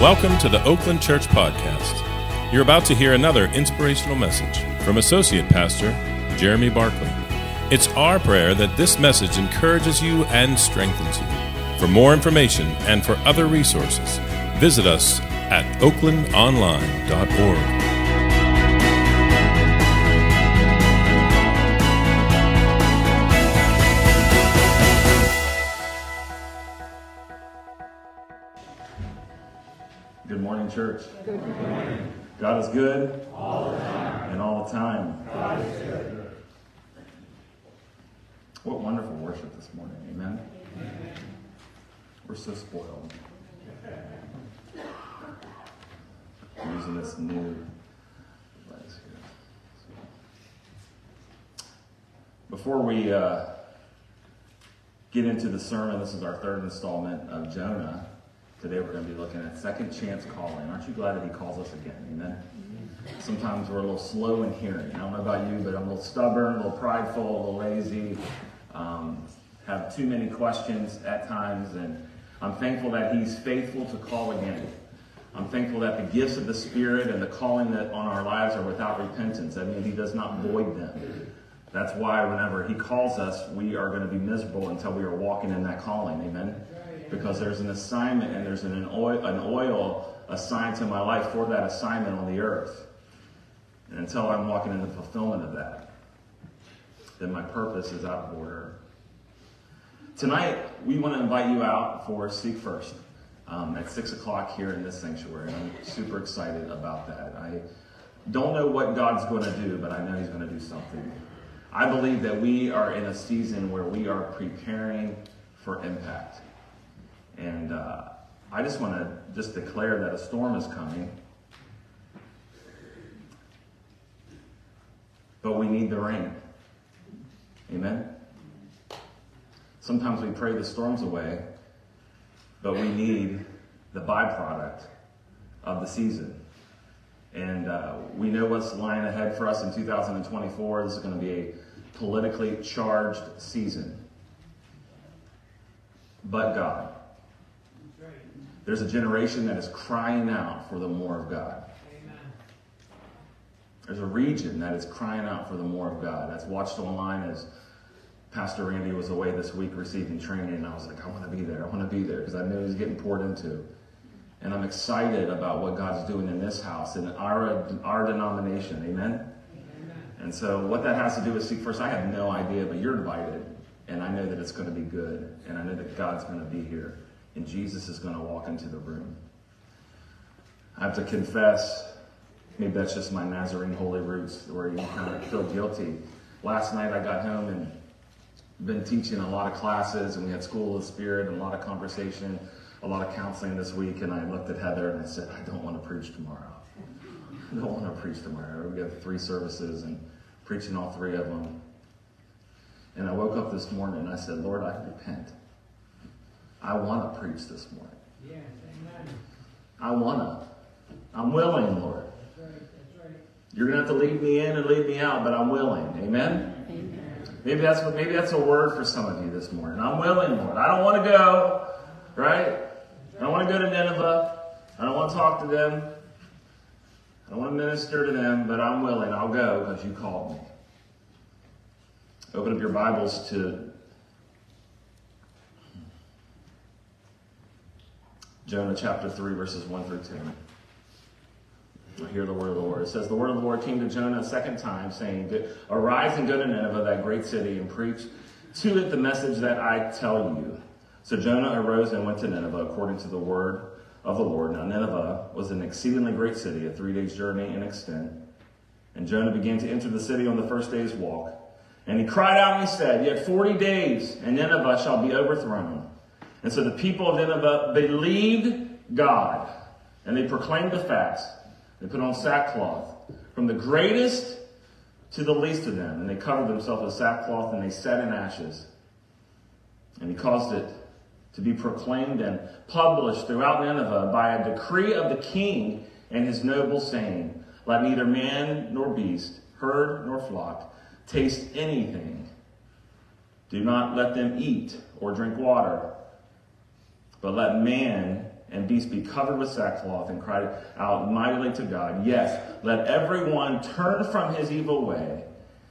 Welcome to the Oakland Church Podcast. You're about to hear another inspirational message from Associate Pastor Jeremy Barkley. It's our prayer that this message encourages you and strengthens you. For more information and for other resources, visit us at oaklandonline.org. God is good all the time. and all the time. God is good. What wonderful worship this morning. Amen. Amen. We're so spoiled. I'm using this new device here. Before we uh, get into the sermon, this is our third installment of Jonah. Today we're going to be looking at second chance calling. Aren't you glad that he calls us again? Amen. Sometimes we're a little slow in hearing. I don't know about you, but I'm a little stubborn, a little prideful, a little lazy. Um, have too many questions at times, and I'm thankful that he's faithful to call again. I'm thankful that the gifts of the Spirit and the calling that on our lives are without repentance. That means he does not void them. That's why whenever he calls us, we are going to be miserable until we are walking in that calling. Amen because there's an assignment and there's an oil, an oil assigned to my life for that assignment on the earth. And until I'm walking in the fulfillment of that, then my purpose is out of order. Tonight, we want to invite you out for Seek First um, at 6 o'clock here in this sanctuary. I'm super excited about that. I don't know what God's going to do, but I know He's going to do something. I believe that we are in a season where we are preparing for impact. And uh, I just want to just declare that a storm is coming. But we need the rain. Amen? Sometimes we pray the storms away, but we need the byproduct of the season. And uh, we know what's lying ahead for us in 2024. This is going to be a politically charged season. But God. There's a generation that is crying out for the more of God. Amen. There's a region that is crying out for the more of God. That's watched online as Pastor Randy was away this week receiving training, and I was like, I want to be there. I want to be there because I know he's getting poured into. And I'm excited about what God's doing in this house, in our, our denomination. Amen? Amen. And so, what that has to do with Seek First, I have no idea, but you're invited. And I know that it's going to be good. And I know that God's going to be here and Jesus is going to walk into the room. I have to confess, maybe that's just my Nazarene holy roots, where you kind of feel guilty. Last night I got home and been teaching a lot of classes, and we had School of the Spirit and a lot of conversation, a lot of counseling this week. And I looked at Heather and I said, I don't want to preach tomorrow. I don't want to preach tomorrow. We have three services and preaching all three of them. And I woke up this morning and I said, Lord, I repent. I want to preach this morning. Yes, amen. I want to. I'm willing, Lord. That's right. That's right. You're going to have to lead me in and lead me out, but I'm willing. Amen? Amen. Maybe that's what maybe that's a word for some of you this morning. I'm willing, Lord. I don't want to go, right? I don't want to go to Nineveh. I don't want to talk to them. I don't want to minister to them, but I'm willing. I'll go because you called me. Open up your Bibles to Jonah chapter 3, verses 1 through 10. I hear the word of the Lord. It says, The word of the Lord came to Jonah a second time, saying, Arise and go to Nineveh, that great city, and preach to it the message that I tell you. So Jonah arose and went to Nineveh according to the word of the Lord. Now Nineveh was an exceedingly great city, a three days' journey in extent. And Jonah began to enter the city on the first day's walk. And he cried out and he said, Yet forty days, and Nineveh shall be overthrown. And so the people of Nineveh believed God, and they proclaimed the fast. They put on sackcloth, from the greatest to the least of them, and they covered themselves with sackcloth, and they sat in ashes. And he caused it to be proclaimed and published throughout Nineveh by a decree of the king and his nobles, saying, Let neither man nor beast, herd nor flock, taste anything. Do not let them eat or drink water, but let man and beast be covered with sackcloth and cry out mightily to God. Yes, let everyone turn from his evil way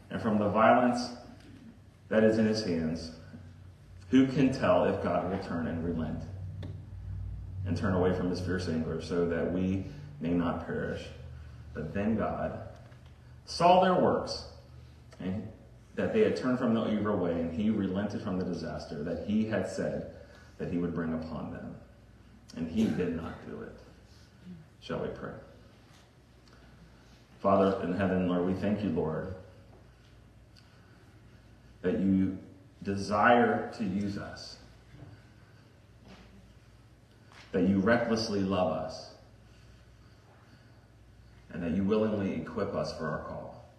and from the violence that is in his hands. Who can tell if God will turn and relent and turn away from his fierce anger so that we may not perish? But then God saw their works and that they had turned from the evil way, and he relented from the disaster that he had said that he would bring upon them. And he did not do it. Shall we pray? Father in heaven, Lord, we thank you, Lord, that you desire to use us, that you recklessly love us, and that you willingly equip us for our call.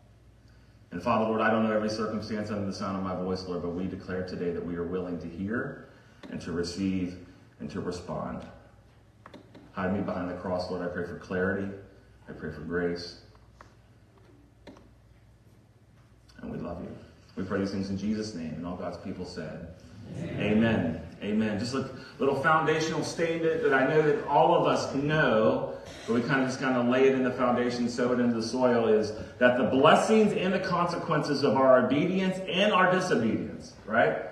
And Father, Lord, I don't know every circumstance under the sound of my voice, Lord, but we declare today that we are willing to hear and to receive and to respond. Hide me behind the cross, Lord. I pray for clarity. I pray for grace. And we love you. We pray these things in Jesus' name. And all God's people said, Amen. Amen. Amen. Just a little foundational statement that I know that all of us know, but we kind of just kind of lay it in the foundation, sow it into the soil, is that the blessings and the consequences of our obedience and our disobedience, right?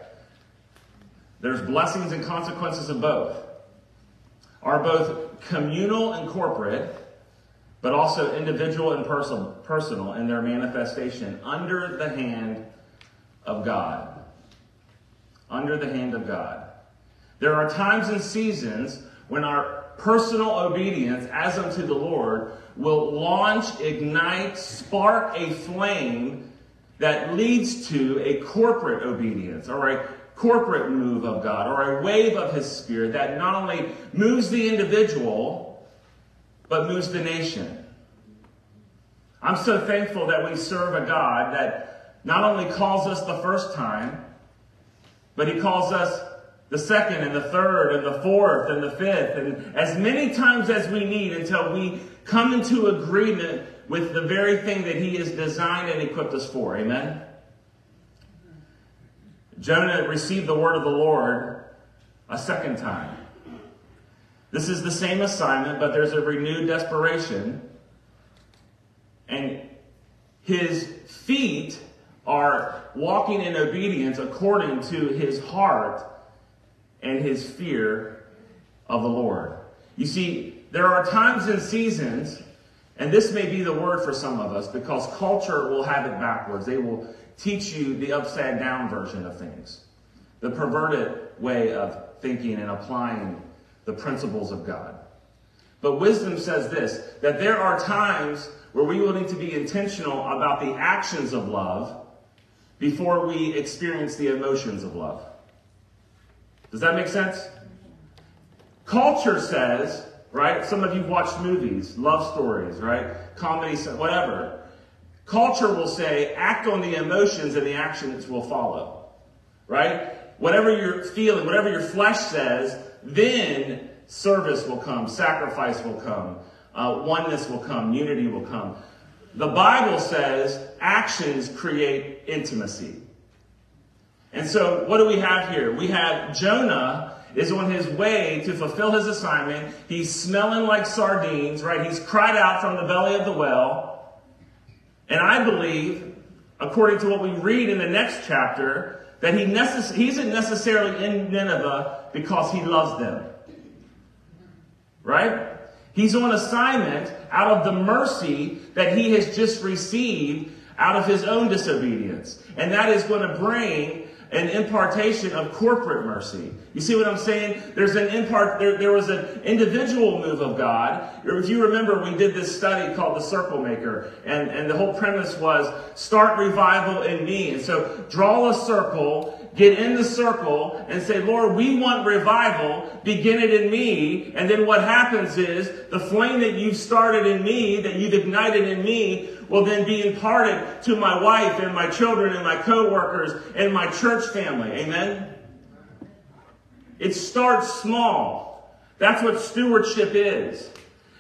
There's blessings and consequences of both. Are both communal and corporate, but also individual and personal, personal in their manifestation under the hand of God. Under the hand of God. There are times and seasons when our personal obedience as unto the Lord will launch, ignite, spark a flame that leads to a corporate obedience or a corporate move of God or a wave of His Spirit that not only moves the individual, but moves the nation. I'm so thankful that we serve a God that not only calls us the first time, but He calls us the second and the third and the fourth and the fifth and as many times as we need until we come into agreement with the very thing that he has designed and equipped us for. Amen? Jonah received the word of the Lord a second time. This is the same assignment, but there's a renewed desperation. And his feet are walking in obedience according to his heart and his fear of the Lord. You see, there are times and seasons, and this may be the word for some of us because culture will have it backwards. They will teach you the upside down version of things, the perverted way of thinking and applying the principles of God. But wisdom says this that there are times where we will need to be intentional about the actions of love before we experience the emotions of love. Does that make sense? Culture says, right? Some of you watched movies, love stories, right? Comedy, whatever. Culture will say, act on the emotions and the actions will follow, right? Whatever you're feeling, whatever your flesh says, then service will come, sacrifice will come, uh, oneness will come, unity will come. The Bible says actions create intimacy. And so, what do we have here? We have Jonah is on his way to fulfill his assignment. He's smelling like sardines, right? He's cried out from the belly of the well. And I believe, according to what we read in the next chapter, that he necess- he isn't necessarily in Nineveh because he loves them. Right? He's on assignment out of the mercy that he has just received out of his own disobedience. And that is going to bring an impartation of corporate mercy. You see what I'm saying? There's an impart, there, there was an individual move of God. If you remember, we did this study called the Circle Maker, and, and the whole premise was start revival in me. And so draw a circle, get in the circle, and say, Lord, we want revival, begin it in me. And then what happens is the flame that you've started in me, that you've ignited in me, will then be imparted to my wife and my children and my co-workers and my church family. Amen? It starts small. That's what stewardship is.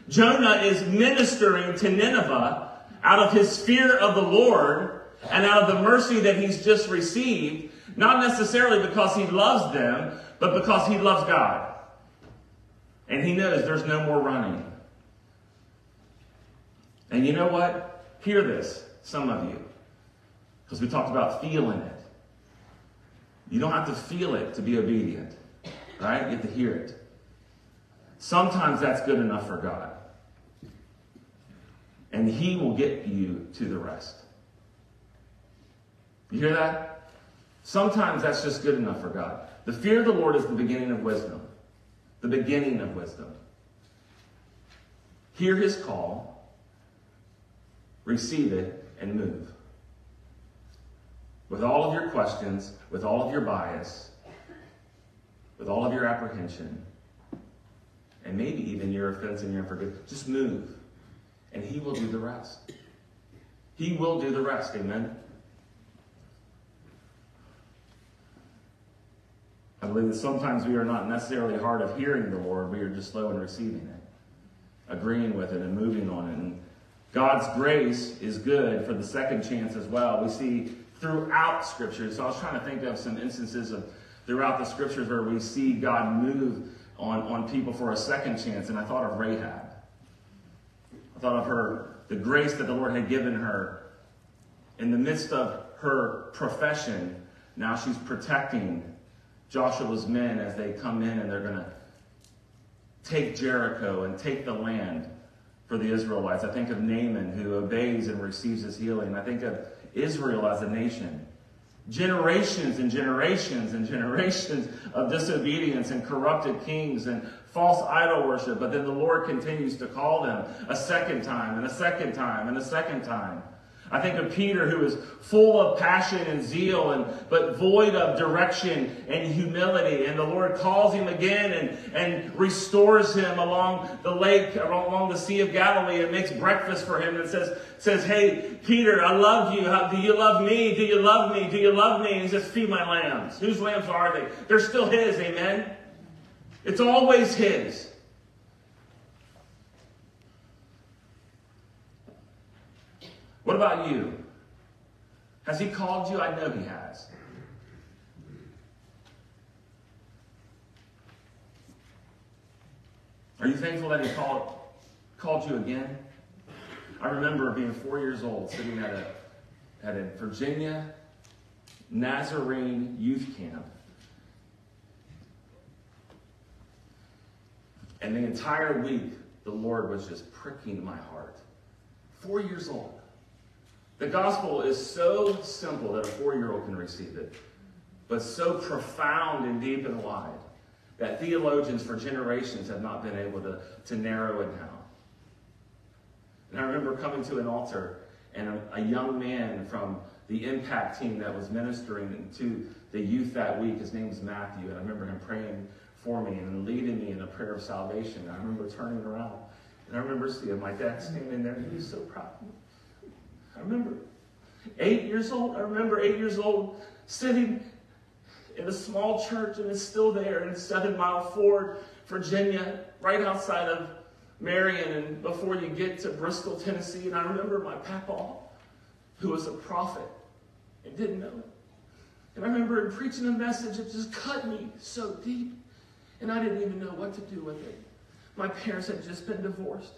Jonah is ministering to Nineveh out of his fear of the Lord and out of the mercy that he's just received, not necessarily because he loves them, but because he loves God. And he knows there's no more running. And you know what? Hear this, some of you, because we talked about feeling it. You don't have to feel it to be obedient, right? You have to hear it. Sometimes that's good enough for God. And He will get you to the rest. You hear that? Sometimes that's just good enough for God. The fear of the Lord is the beginning of wisdom. The beginning of wisdom. Hear His call, receive it, and move. With all of your questions, with all of your bias, with all of your apprehension, and maybe even your offense and your unforgiveness, just move. And He will do the rest. He will do the rest. Amen. I believe that sometimes we are not necessarily hard of hearing the Lord, we are just slow in receiving it, agreeing with it, and moving on it. And God's grace is good for the second chance as well. We see throughout Scripture. So I was trying to think of some instances of throughout the Scriptures where we see God move on, on people for a second chance, and I thought of Rahab. I thought of her, the grace that the Lord had given her in the midst of her profession. Now she's protecting Joshua's men as they come in and they're going to take Jericho and take the land for the Israelites. I think of Naaman who obeys and receives his healing. I think of Israel as a nation. Generations and generations and generations of disobedience and corrupted kings and false idol worship. But then the Lord continues to call them a second time and a second time and a second time. I think of Peter who is full of passion and zeal and but void of direction and humility. And the Lord calls him again and, and restores him along the lake, along the Sea of Galilee and makes breakfast for him and says, says, Hey, Peter, I love you. How, do you love me? Do you love me? Do you love me? And he says, Feed my lambs. Whose lambs are they? They're still his, amen? It's always his. What about you? Has he called you? I know he has. Are you thankful that he called, called you again? I remember being four years old, sitting at a, at a Virginia Nazarene youth camp. And the entire week, the Lord was just pricking my heart. Four years old. The gospel is so simple that a four year old can receive it, but so profound and deep and wide that theologians for generations have not been able to, to narrow it down. And I remember coming to an altar and a, a young man from the impact team that was ministering to the youth that week, his name was Matthew, and I remember him praying for me and leading me in a prayer of salvation. I remember turning around and I remember seeing my dad standing there and he was so proud of me. I remember eight years old. I remember eight years old sitting in a small church, and it's still there in Seven Mile Ford, Virginia, right outside of Marion, and before you get to Bristol, Tennessee. And I remember my papa, who was a prophet and didn't know it. And I remember preaching a message that just cut me so deep, and I didn't even know what to do with it. My parents had just been divorced.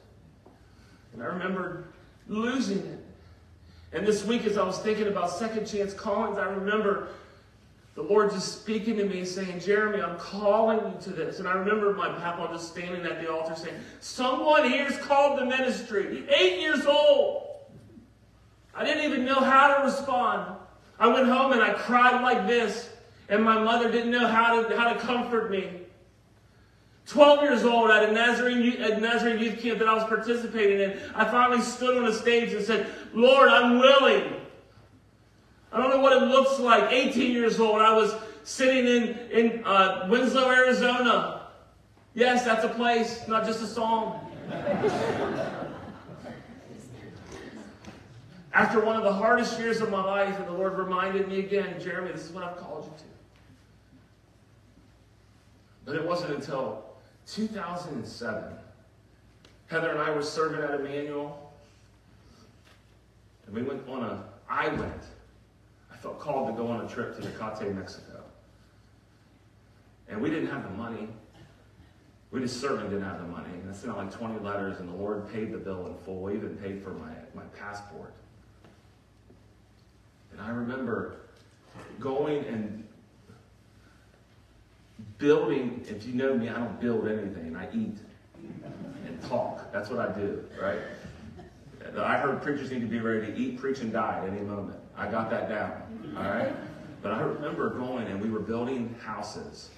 And I remember losing it. And this week, as I was thinking about second chance callings, I remember the Lord just speaking to me saying, Jeremy, I'm calling you to this. And I remember my papa just standing at the altar saying, Someone here's called to ministry. Eight years old. I didn't even know how to respond. I went home and I cried like this, and my mother didn't know how to, how to comfort me. 12 years old at a Nazarene, at Nazarene youth camp that I was participating in, I finally stood on a stage and said, Lord, I'm willing. I don't know what it looks like. 18 years old, I was sitting in, in uh, Winslow, Arizona. Yes, that's a place, not just a song. After one of the hardest years of my life, and the Lord reminded me again, Jeremy, this is what I've called you to. But it wasn't until 2007. Heather and I were serving at Emmanuel. And we went on a, I went. I felt called to go on a trip to Tecate, Mexico. And we didn't have the money. We just certainly didn't have the money. And I sent out like 20 letters, and the Lord paid the bill in full. We even paid for my, my passport. And I remember going and building. If you know me, I don't build anything. I eat and talk. That's what I do, right? I heard preachers need to be ready to eat, preach, and die at any moment. I got that down, all right? But I remember going and we were building houses,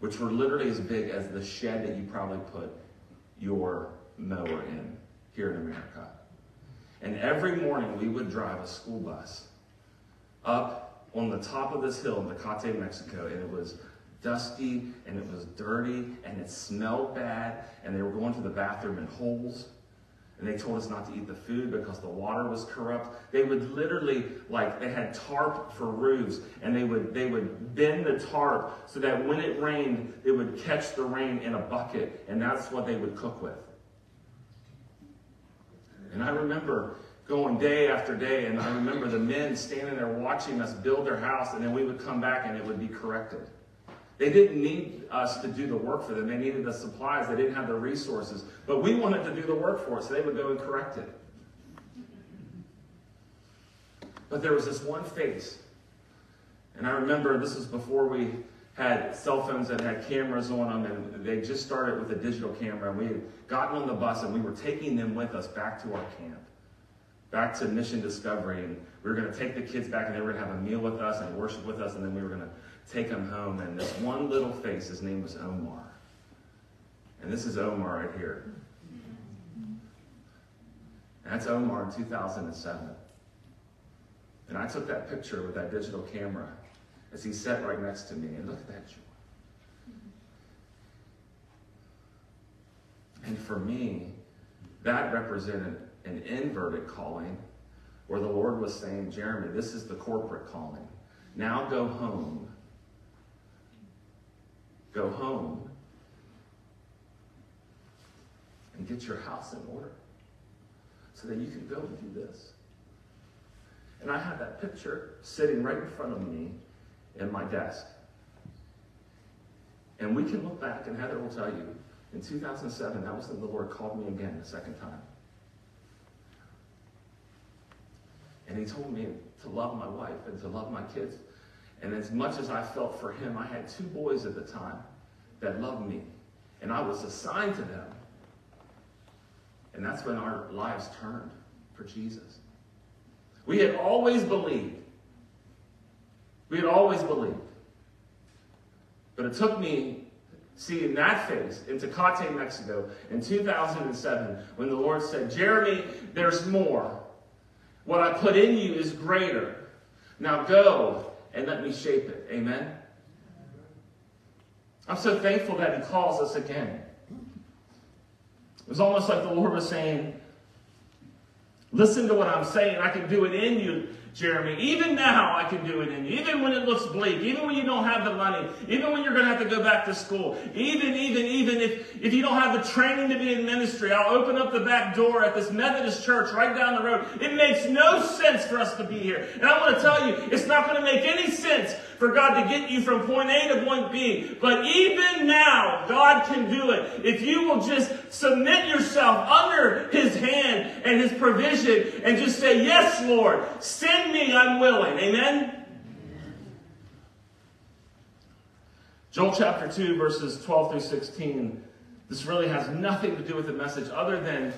which were literally as big as the shed that you probably put your mower in here in America. And every morning we would drive a school bus up on the top of this hill in Tecate, Mexico, and it was dusty and it was dirty and it smelled bad, and they were going to the bathroom in holes. And they told us not to eat the food because the water was corrupt. They would literally, like, they had tarp for roofs, and they would they would bend the tarp so that when it rained, it would catch the rain in a bucket, and that's what they would cook with. And I remember going day after day, and I remember the men standing there watching us build their house, and then we would come back and it would be corrected. They didn't need us to do the work for them. They needed the supplies. They didn't have the resources. But we wanted to do the work for us. So they would go and correct it. But there was this one face. And I remember this was before we had cell phones that had cameras on them. And they just started with a digital camera. And we had gotten on the bus and we were taking them with us back to our camp. Back to Mission Discovery. And we were going to take the kids back and they were going to have a meal with us and worship with us. And then we were going to take him home. And this one little face, his name was Omar. And this is Omar right here. That's Omar in 2007. And I took that picture with that digital camera as he sat right next to me. And look at that joy. And for me, that represented an inverted calling where the Lord was saying, Jeremy, this is the corporate calling. Now go home go home and get your house in order so that you can go and do this. And I had that picture sitting right in front of me in my desk. And we can look back, and Heather will tell you, in 2007, that was when the Lord called me again the second time. And He told me to love my wife and to love my kids and as much as I felt for him, I had two boys at the time that loved me. And I was assigned to them. And that's when our lives turned for Jesus. We had always believed. We had always believed. But it took me seeing that face in Tecate, Mexico in 2007 when the Lord said, Jeremy, there's more. What I put in you is greater. Now go and let me shape it. Amen? I'm so thankful that He calls us again. It was almost like the Lord was saying, Listen to what I'm saying. I can do it in you. Jeremy. Even now, I can do it in you. Even when it looks bleak, even when you don't have the money, even when you're going to have to go back to school, even, even, even if, if you don't have the training to be in ministry, I'll open up the back door at this Methodist church right down the road. It makes no sense for us to be here. And I want to tell you, it's not going to make any sense for God to get you from point A to point B. But even now, God can do it. If you will just submit yourself under His hand and His provision and just say, Yes, Lord, send me, I'm willing. Amen? Joel chapter 2, verses 12 through 16. This really has nothing to do with the message other than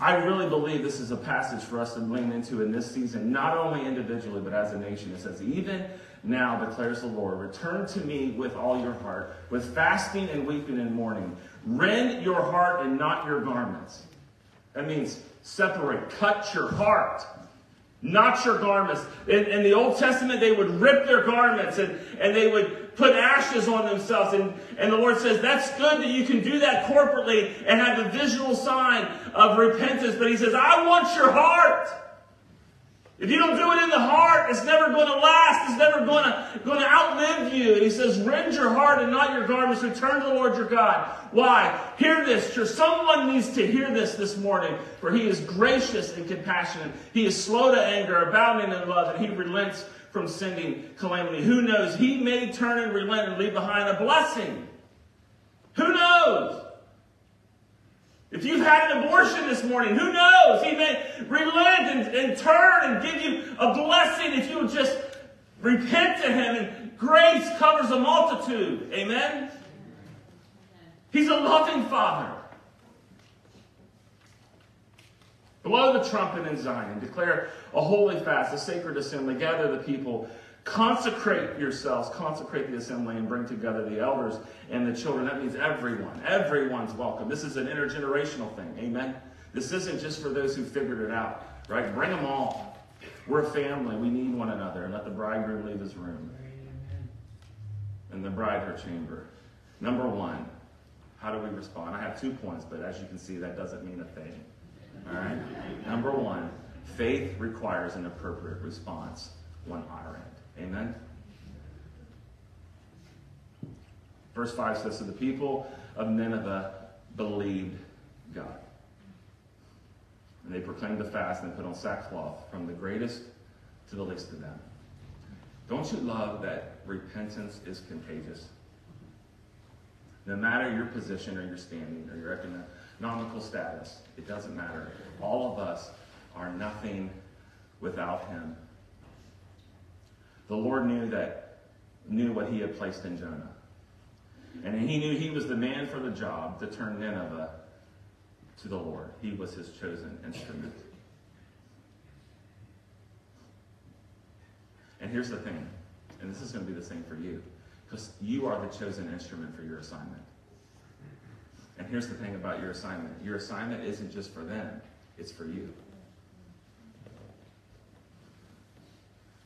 I really believe this is a passage for us to lean into in this season, not only individually, but as a nation. It says, Even now, declares the Lord, return to me with all your heart, with fasting and weeping and mourning. Rend your heart and not your garments. That means separate, cut your heart, not your garments. In, in the Old Testament, they would rip their garments and, and they would put ashes on themselves. And, and the Lord says, that's good that you can do that corporately and have a visual sign of repentance. But He says, I want your heart. If you don't do it in the heart, it's never going to last. It's never going to, going to outlive you. And he says, rend your heart and not your garments. Return to the Lord your God. Why? Hear this, church. Someone needs to hear this this morning, for he is gracious and compassionate. He is slow to anger, abounding in love, and he relents from sending calamity. Who knows? He may turn and relent and leave behind a blessing. Who knows? If you've had an abortion this morning, who knows? He may relent and, and turn and give you a blessing if you just repent to Him. And grace covers a multitude. Amen? He's a loving Father. Blow the trumpet in Zion. Declare a holy fast, a sacred assembly. Gather the people. Consecrate yourselves. Consecrate the assembly and bring together the elders and the children. That means everyone. Everyone's welcome. This is an intergenerational thing. Amen. This isn't just for those who figured it out, right? Bring them all. We're a family. We need one another. And let the bridegroom leave his room and the bride her chamber. Number one, how do we respond? I have two points, but as you can see, that doesn't mean a thing. All right? Number one, faith requires an appropriate response on our end. Amen? Verse 5 says, So the people of Nineveh believed God. And they proclaimed the fast and put on sackcloth from the greatest to the least of them. Don't you love that repentance is contagious? No matter your position or your standing or your economical status, it doesn't matter. All of us are nothing without him. The Lord knew that knew what he had placed in Jonah. And he knew he was the man for the job to turn Nineveh to the Lord. He was his chosen instrument. And here's the thing, and this is going to be the same for you, because you are the chosen instrument for your assignment. And here's the thing about your assignment your assignment isn't just for them, it's for you.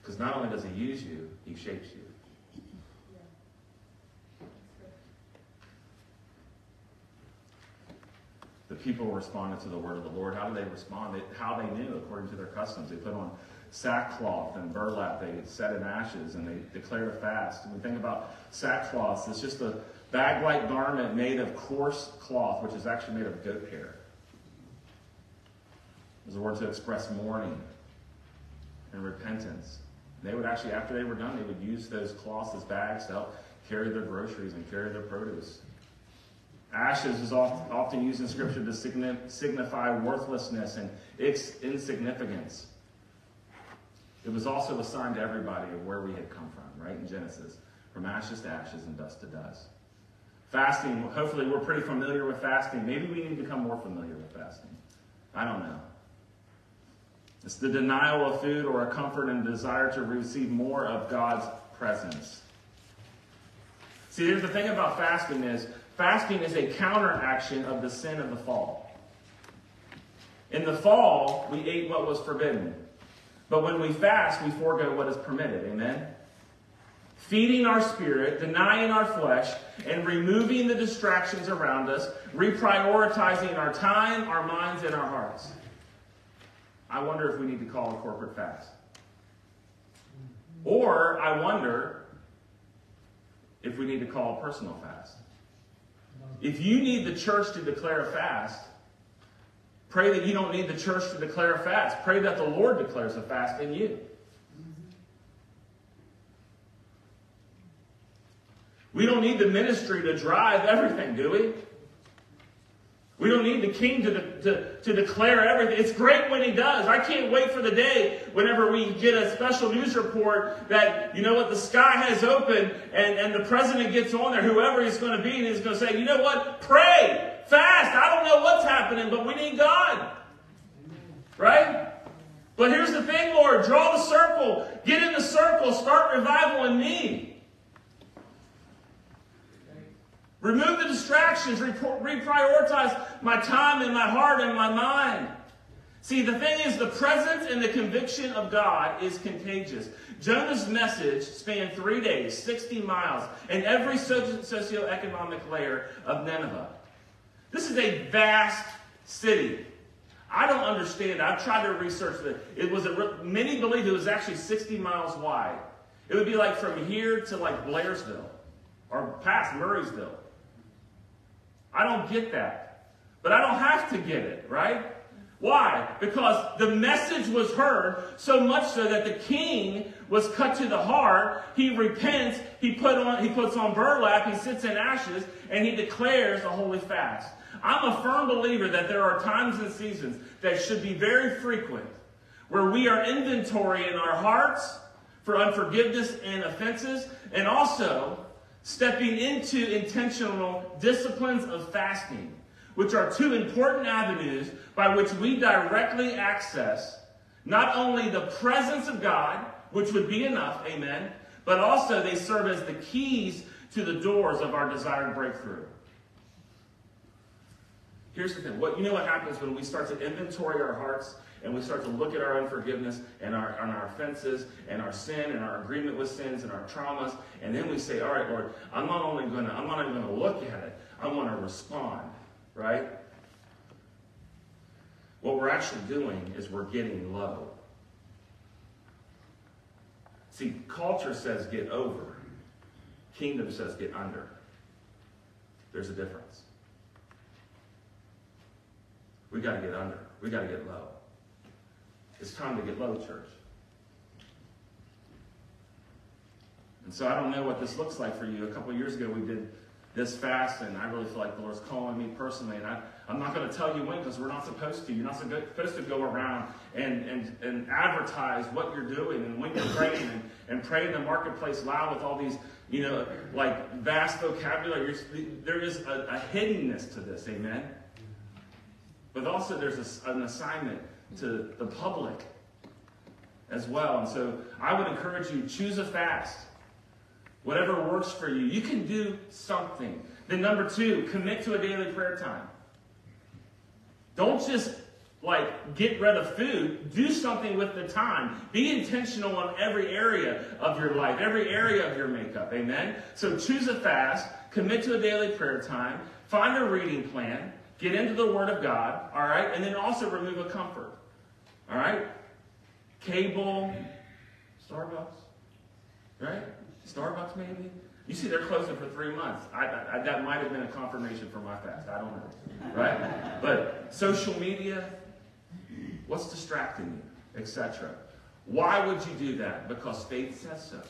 Because not only does he use you, he shapes you. The people responded to the word of the Lord. How did they respond? How they knew, according to their customs. They put on sackcloth and burlap. They set in ashes and they declared a fast. When we think about sackcloth, it's just a bag-like garment made of coarse cloth, which is actually made of goat hair. It was a word to express mourning and repentance. They would actually, after they were done, they would use those cloths as bags to help carry their groceries and carry their produce. Ashes is often used in Scripture to signify worthlessness and its insignificance. It was also a sign to everybody of where we had come from, right? In Genesis, from ashes to ashes and dust to dust. Fasting, hopefully, we're pretty familiar with fasting. Maybe we need to become more familiar with fasting. I don't know. It's the denial of food or a comfort and desire to receive more of God's presence. See, here's the thing about fasting is fasting is a counteraction of the sin of the fall. In the fall, we ate what was forbidden. But when we fast, we forego what is permitted. Amen? Feeding our spirit, denying our flesh, and removing the distractions around us, reprioritizing our time, our minds, and our hearts. I wonder if we need to call a corporate fast. Or I wonder if we need to call a personal fast. If you need the church to declare a fast, pray that you don't need the church to declare a fast. Pray that the Lord declares a fast in you. We don't need the ministry to drive everything, do we? We don't need the king to, to, to declare everything. It's great when he does. I can't wait for the day whenever we get a special news report that, you know what, the sky has opened and, and the president gets on there, whoever he's going to be, and he's going to say, you know what, pray, fast. I don't know what's happening, but we need God. Right? But here's the thing, Lord draw the circle, get in the circle, start revival in me. Remove the distractions, reprioritize my time and my heart and my mind. See, the thing is, the presence and the conviction of God is contagious. Jonah's message spanned three days, 60 miles, and every socioeconomic layer of Nineveh. This is a vast city. I don't understand. I've tried to research it. It was a, many believe it was actually 60 miles wide. It would be like from here to like Blairsville or past Murrysville. I don't get that. But I don't have to get it, right? Why? Because the message was heard so much so that the king was cut to the heart. He repents. He put on. He puts on burlap. He sits in ashes, and he declares a holy fast. I'm a firm believer that there are times and seasons that should be very frequent where we are inventory in our hearts for unforgiveness and offenses, and also stepping into intentional disciplines of fasting which are two important avenues by which we directly access not only the presence of God, which would be enough, amen, but also they serve as the keys to the doors of our desired breakthrough. Here's the thing. What you know what happens when we start to inventory our hearts and we start to look at our unforgiveness and our, and our offenses and our sin and our agreement with sins and our traumas, and then we say, All right, Lord, I'm not only gonna, I'm not even gonna look at it, I want to respond right? What we're actually doing is we're getting low. See, culture says get over, kingdom says get under. There's a difference. We got to get under, we got to get low. It's time to get low, church. And so I don't know what this looks like for you. A couple years ago, we did this fast, and I really feel like the Lord's calling me personally. And I, I'm not going to tell you when because we're not supposed to. You're not supposed to go around and, and, and advertise what you're doing and when you're praying and, and pray in the marketplace loud with all these, you know, like vast vocabulary. there is a, a, hiddenness to this, amen? But also there's a, an assignment to the public as well. And so I would encourage you, choose a fast. Whatever works for you. You can do something. Then, number two, commit to a daily prayer time. Don't just like get rid of food. Do something with the time. Be intentional on every area of your life, every area of your makeup. Amen? So choose a fast, commit to a daily prayer time, find a reading plan, get into the Word of God, all right? And then also remove a comfort. All right? Cable, Starbucks, right? Starbucks maybe? You see, they're closing for three months. I, I, that might have been a confirmation for my fast. I don't know. Right? But social media, what's distracting you, etc. Why would you do that? Because faith says so.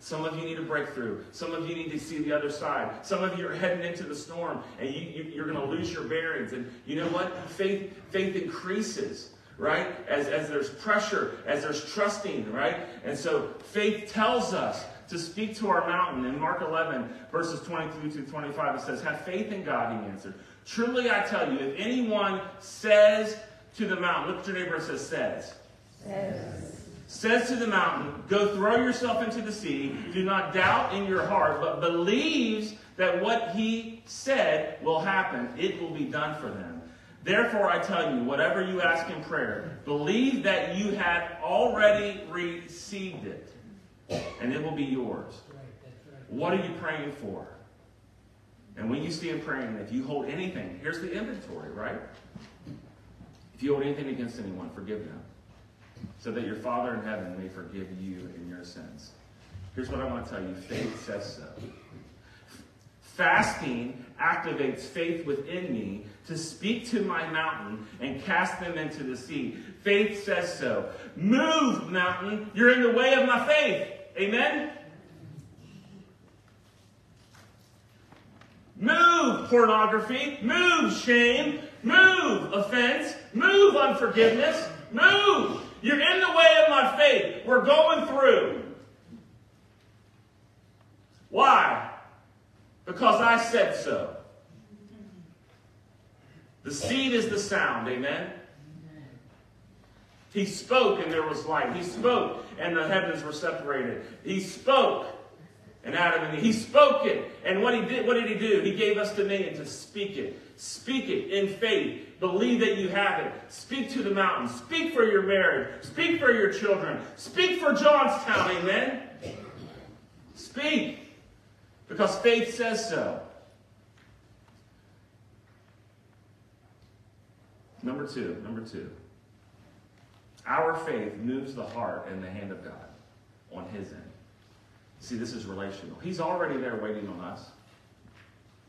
Some of you need a breakthrough. Some of you need to see the other side. Some of you are heading into the storm and you, you, are going to lose your bearings. And you know what? Faith, faith increases right? As, as there's pressure, as there's trusting, right? And so faith tells us to speak to our mountain. In Mark 11, verses 22 to 25, it says, Have faith in God, he answered. Truly I tell you, if anyone says to the mountain, look at your neighbor and says, says. Says. Says to the mountain, Go throw yourself into the sea. Do not doubt in your heart, but believes that what he said will happen. It will be done for them. Therefore, I tell you, whatever you ask in prayer, believe that you have already received it, and it will be yours. What are you praying for? And when you stand praying, if you hold anything, here's the inventory, right? If you hold anything against anyone, forgive them, so that your Father in heaven may forgive you in your sins. Here's what I want to tell you faith says so. Fasting activates faith within me to speak to my mountain and cast them into the sea. Faith says so. Move, mountain. You're in the way of my faith. Amen? Move, pornography. Move, shame. Move, offense. Move, unforgiveness. Move. You're in the way of my faith. We're going through. Why? Because I said so. The seed is the sound, amen? He spoke and there was light. He spoke and the heavens were separated. He spoke and Adam and Eve. He spoke it. And what he did, what did he do? He gave us dominion to speak it. Speak it in faith. Believe that you have it. Speak to the mountain. Speak for your marriage. Speak for your children. Speak for Johnstown, amen? Speak. Because faith says so. Number two, number two. Our faith moves the heart and the hand of God on his end. See, this is relational. He's already there waiting on us.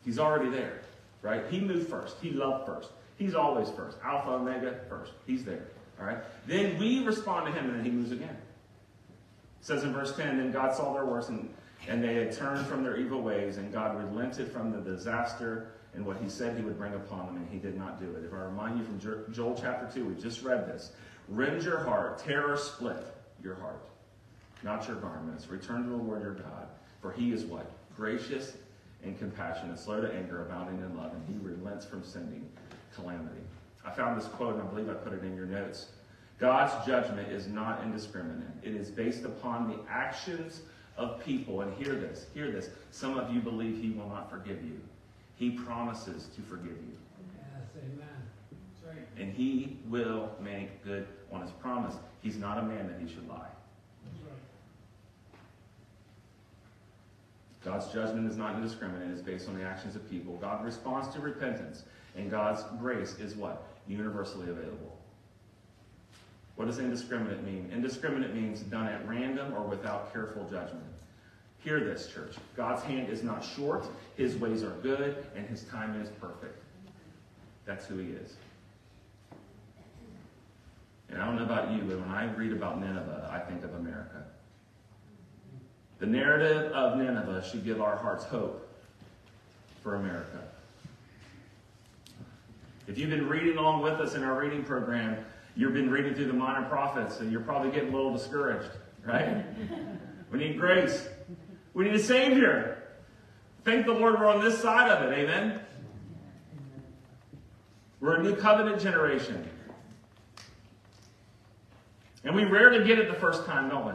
He's already there, right? He moved first. He loved first. He's always first. Alpha, Omega, first. He's there. All right? Then we respond to him and then he moves again. It says in verse 10, then God saw their works and, and they had turned from their evil ways and God relented from the disaster and what he said he would bring upon them and he did not do it. If I remind you from Joel chapter 2, we just read this. Rend your heart, tear or split your heart, not your garments. Return to the Lord your God, for he is what? Gracious and compassionate, slow to anger, abounding in love, and he relents from sending calamity. I found this quote, and I believe I put it in your notes. God's judgment is not indiscriminate. It is based upon the actions of people. And hear this, hear this. Some of you believe he will not forgive you. He promises to forgive you. Yes, amen. Right. And he will make good on his promise. He's not a man that he should lie. Right. God's judgment is not indiscriminate. It's based on the actions of people. God responds to repentance. And God's grace is what? Universally available. What does indiscriminate mean? Indiscriminate means done at random or without careful judgment. Hear this, church. God's hand is not short, his ways are good, and his time is perfect. That's who he is. And I don't know about you, but when I read about Nineveh, I think of America. The narrative of Nineveh should give our hearts hope for America. If you've been reading along with us in our reading program, you've been reading through the minor prophets, and you're probably getting a little discouraged, right? we need grace. We need a Savior. Thank the Lord we're on this side of it. Amen. We're a new covenant generation. And we rarely get it the first time, don't we?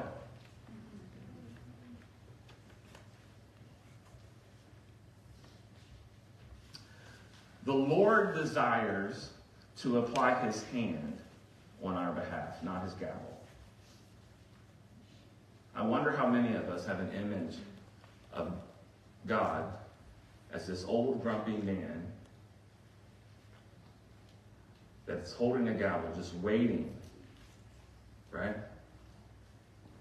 The Lord desires to apply his hand on our behalf, not his gavel. I wonder how many of us have an image of God as this old grumpy man that's holding a gavel, just waiting, right,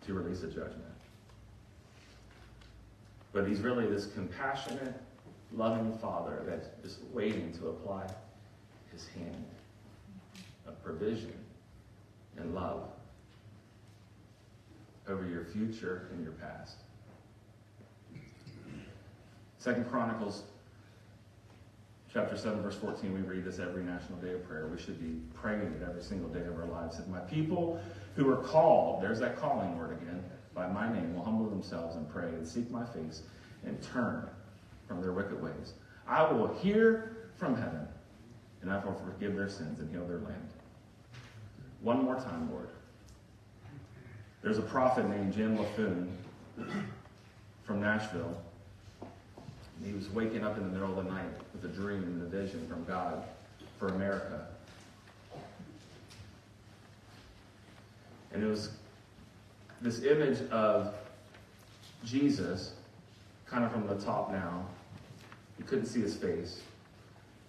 to release a judgment. But he's really this compassionate, loving Father that's just waiting to apply his hand of provision and love over your future and your past. Second Chronicles chapter 7, verse 14, we read this every national day of prayer. We should be praying it every single day of our lives. If my people who are called, there's that calling word again, by my name will humble themselves and pray and seek my face and turn from their wicked ways. I will hear from heaven and I will forgive their sins and heal their land. One more time, Lord. There's a prophet named Jim Laffoon from Nashville. He was waking up in the middle of the night with a dream and a vision from God for America. And it was this image of Jesus, kind of from the top now. You couldn't see his face,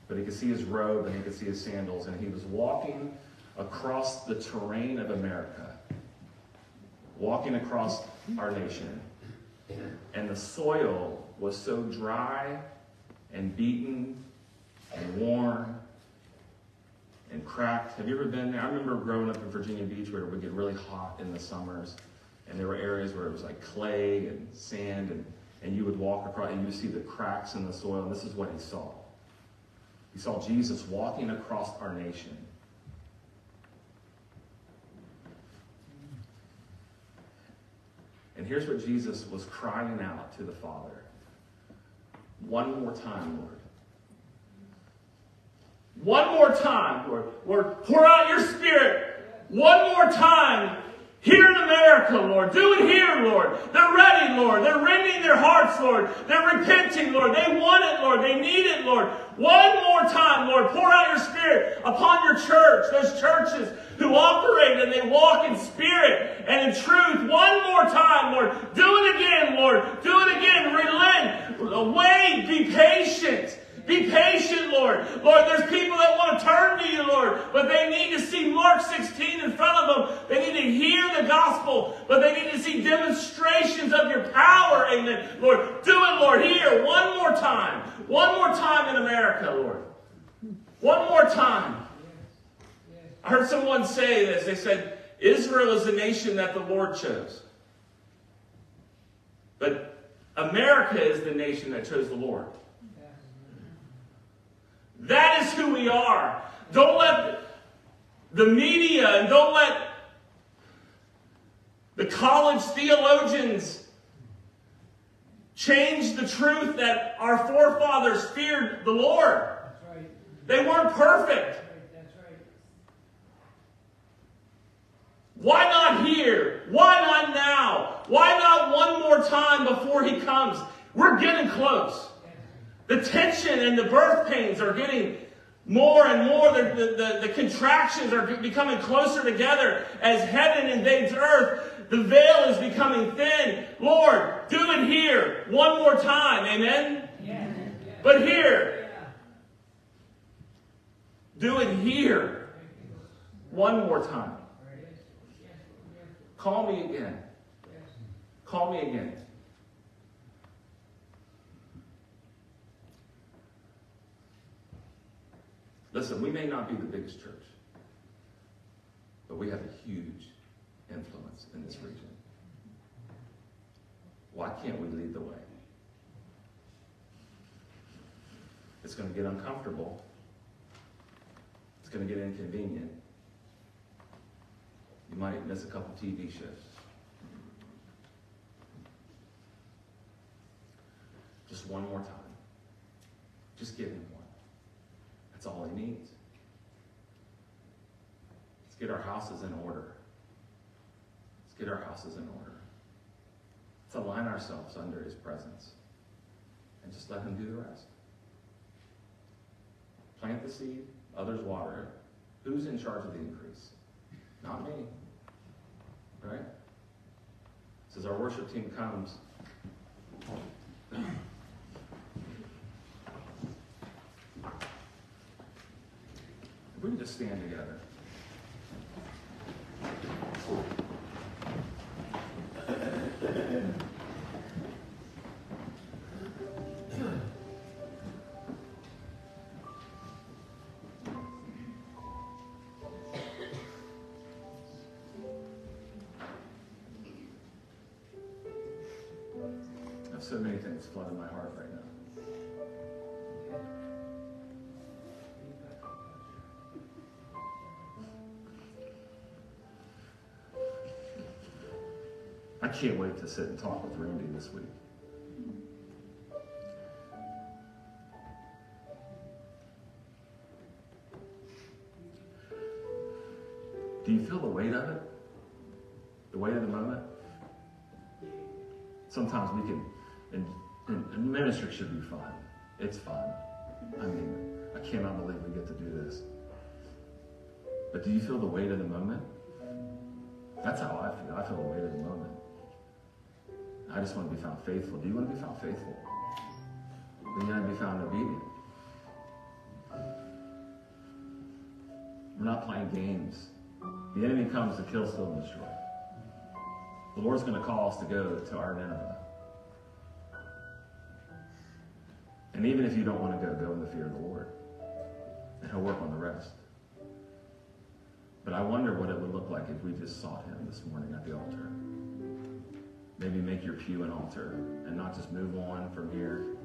but he could see his robe and he could see his sandals, and he was walking across the terrain of America, walking across our nation. And the soil was so dry and beaten and worn and cracked. Have you ever been there? I remember growing up in Virginia Beach where it would get really hot in the summers. And there were areas where it was like clay and sand, and, and you would walk across and you would see the cracks in the soil. And this is what he saw. He saw Jesus walking across our nation. Here's what Jesus was crying out to the Father. One more time, Lord. One more time, Lord. Lord, pour out your spirit. One more time. Here in America, Lord. Do it here, Lord. They're ready, Lord. They're rending their hearts, Lord. They're repenting, Lord. They want it, Lord. They need it, Lord. One more time, Lord. Pour out your spirit upon your church. Those churches who operate and they walk in spirit and in truth. One more time, Lord. Do it again, Lord. Do it again. Relent. Wait. Be patient. Be patient, Lord. Lord, there's people that want to turn to you, Lord, but they need to see Mark 16 in front of them. They need to hear the gospel, but they need to see demonstrations of your power. Amen. Lord, do it, Lord, here, one more time. One more time in America, Lord. One more time. I heard someone say this. They said, Israel is the nation that the Lord chose. But America is the nation that chose the Lord. That is who we are. Don't let the media and don't let the college theologians change the truth that our forefathers feared the Lord. That's right. They weren't perfect. Right, That's right. Why not here? Why not now? Why not one more time before he comes? We're getting close. The tension and the birth pains are getting more and more. The, the, the, the contractions are becoming closer together as heaven invades earth. The veil is becoming thin. Lord, do it here one more time. Amen? Yeah. But here, Yeah. do it here one more time. Call me again. Call me again. Listen, we may not be the biggest church, but we have a huge influence in this region. Why can't we lead the way? It's going to get uncomfortable. It's going to get inconvenient. You might miss a couple TV shows. Just one more time. Just give him one. That's all he needs. Let's get our houses in order. Let's get our houses in order. Let's align ourselves under his presence and just let him do the rest. Plant the seed, others water it. Who's in charge of the increase? Not me. Right? So as our worship team comes, we just stand together. I have so many things flooding my heart right now. Can't wait to sit and talk with Randy this week. Do you feel the weight of it? The weight of the moment? Sometimes we can, and, and, and ministry should be fun. It's fun. I mean, I cannot believe we get to do this. But do you feel the weight of the moment? That's how I feel. I feel the weight of the moment. I just want to be found faithful. Do you want to be found faithful? Then you want to be found obedient. We're not playing games. The enemy comes to kill, steal, and destroy. The Lord's going to call us to go to our Nineveh. And even if you don't want to go, go in the fear of the Lord. And He'll work on the rest. But I wonder what it would look like if we just sought Him this morning at the altar. Maybe make your pew an altar and not just move on from here.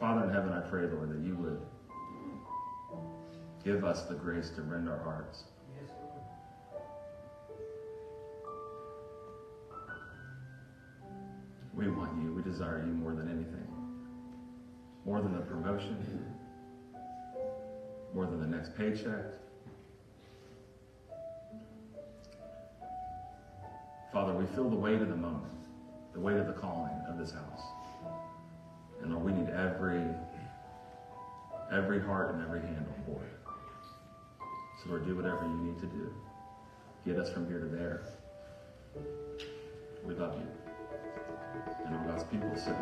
Father in heaven, I pray, Lord, that you would give us the grace to rend our hearts. Yes, We want you. We desire you more than anything. More than the promotion. More than the next paycheck. We feel the weight of the moment, the weight of the calling of this house. And Lord, we need every every heart and every hand on board. So Lord, do whatever you need to do. Get us from here to there. We love you. And all God's people say,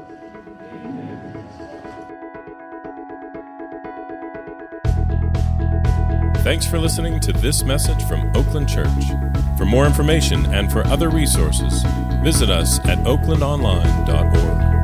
Thanks for listening to this message from Oakland Church. For more information and for other resources, visit us at oaklandonline.org.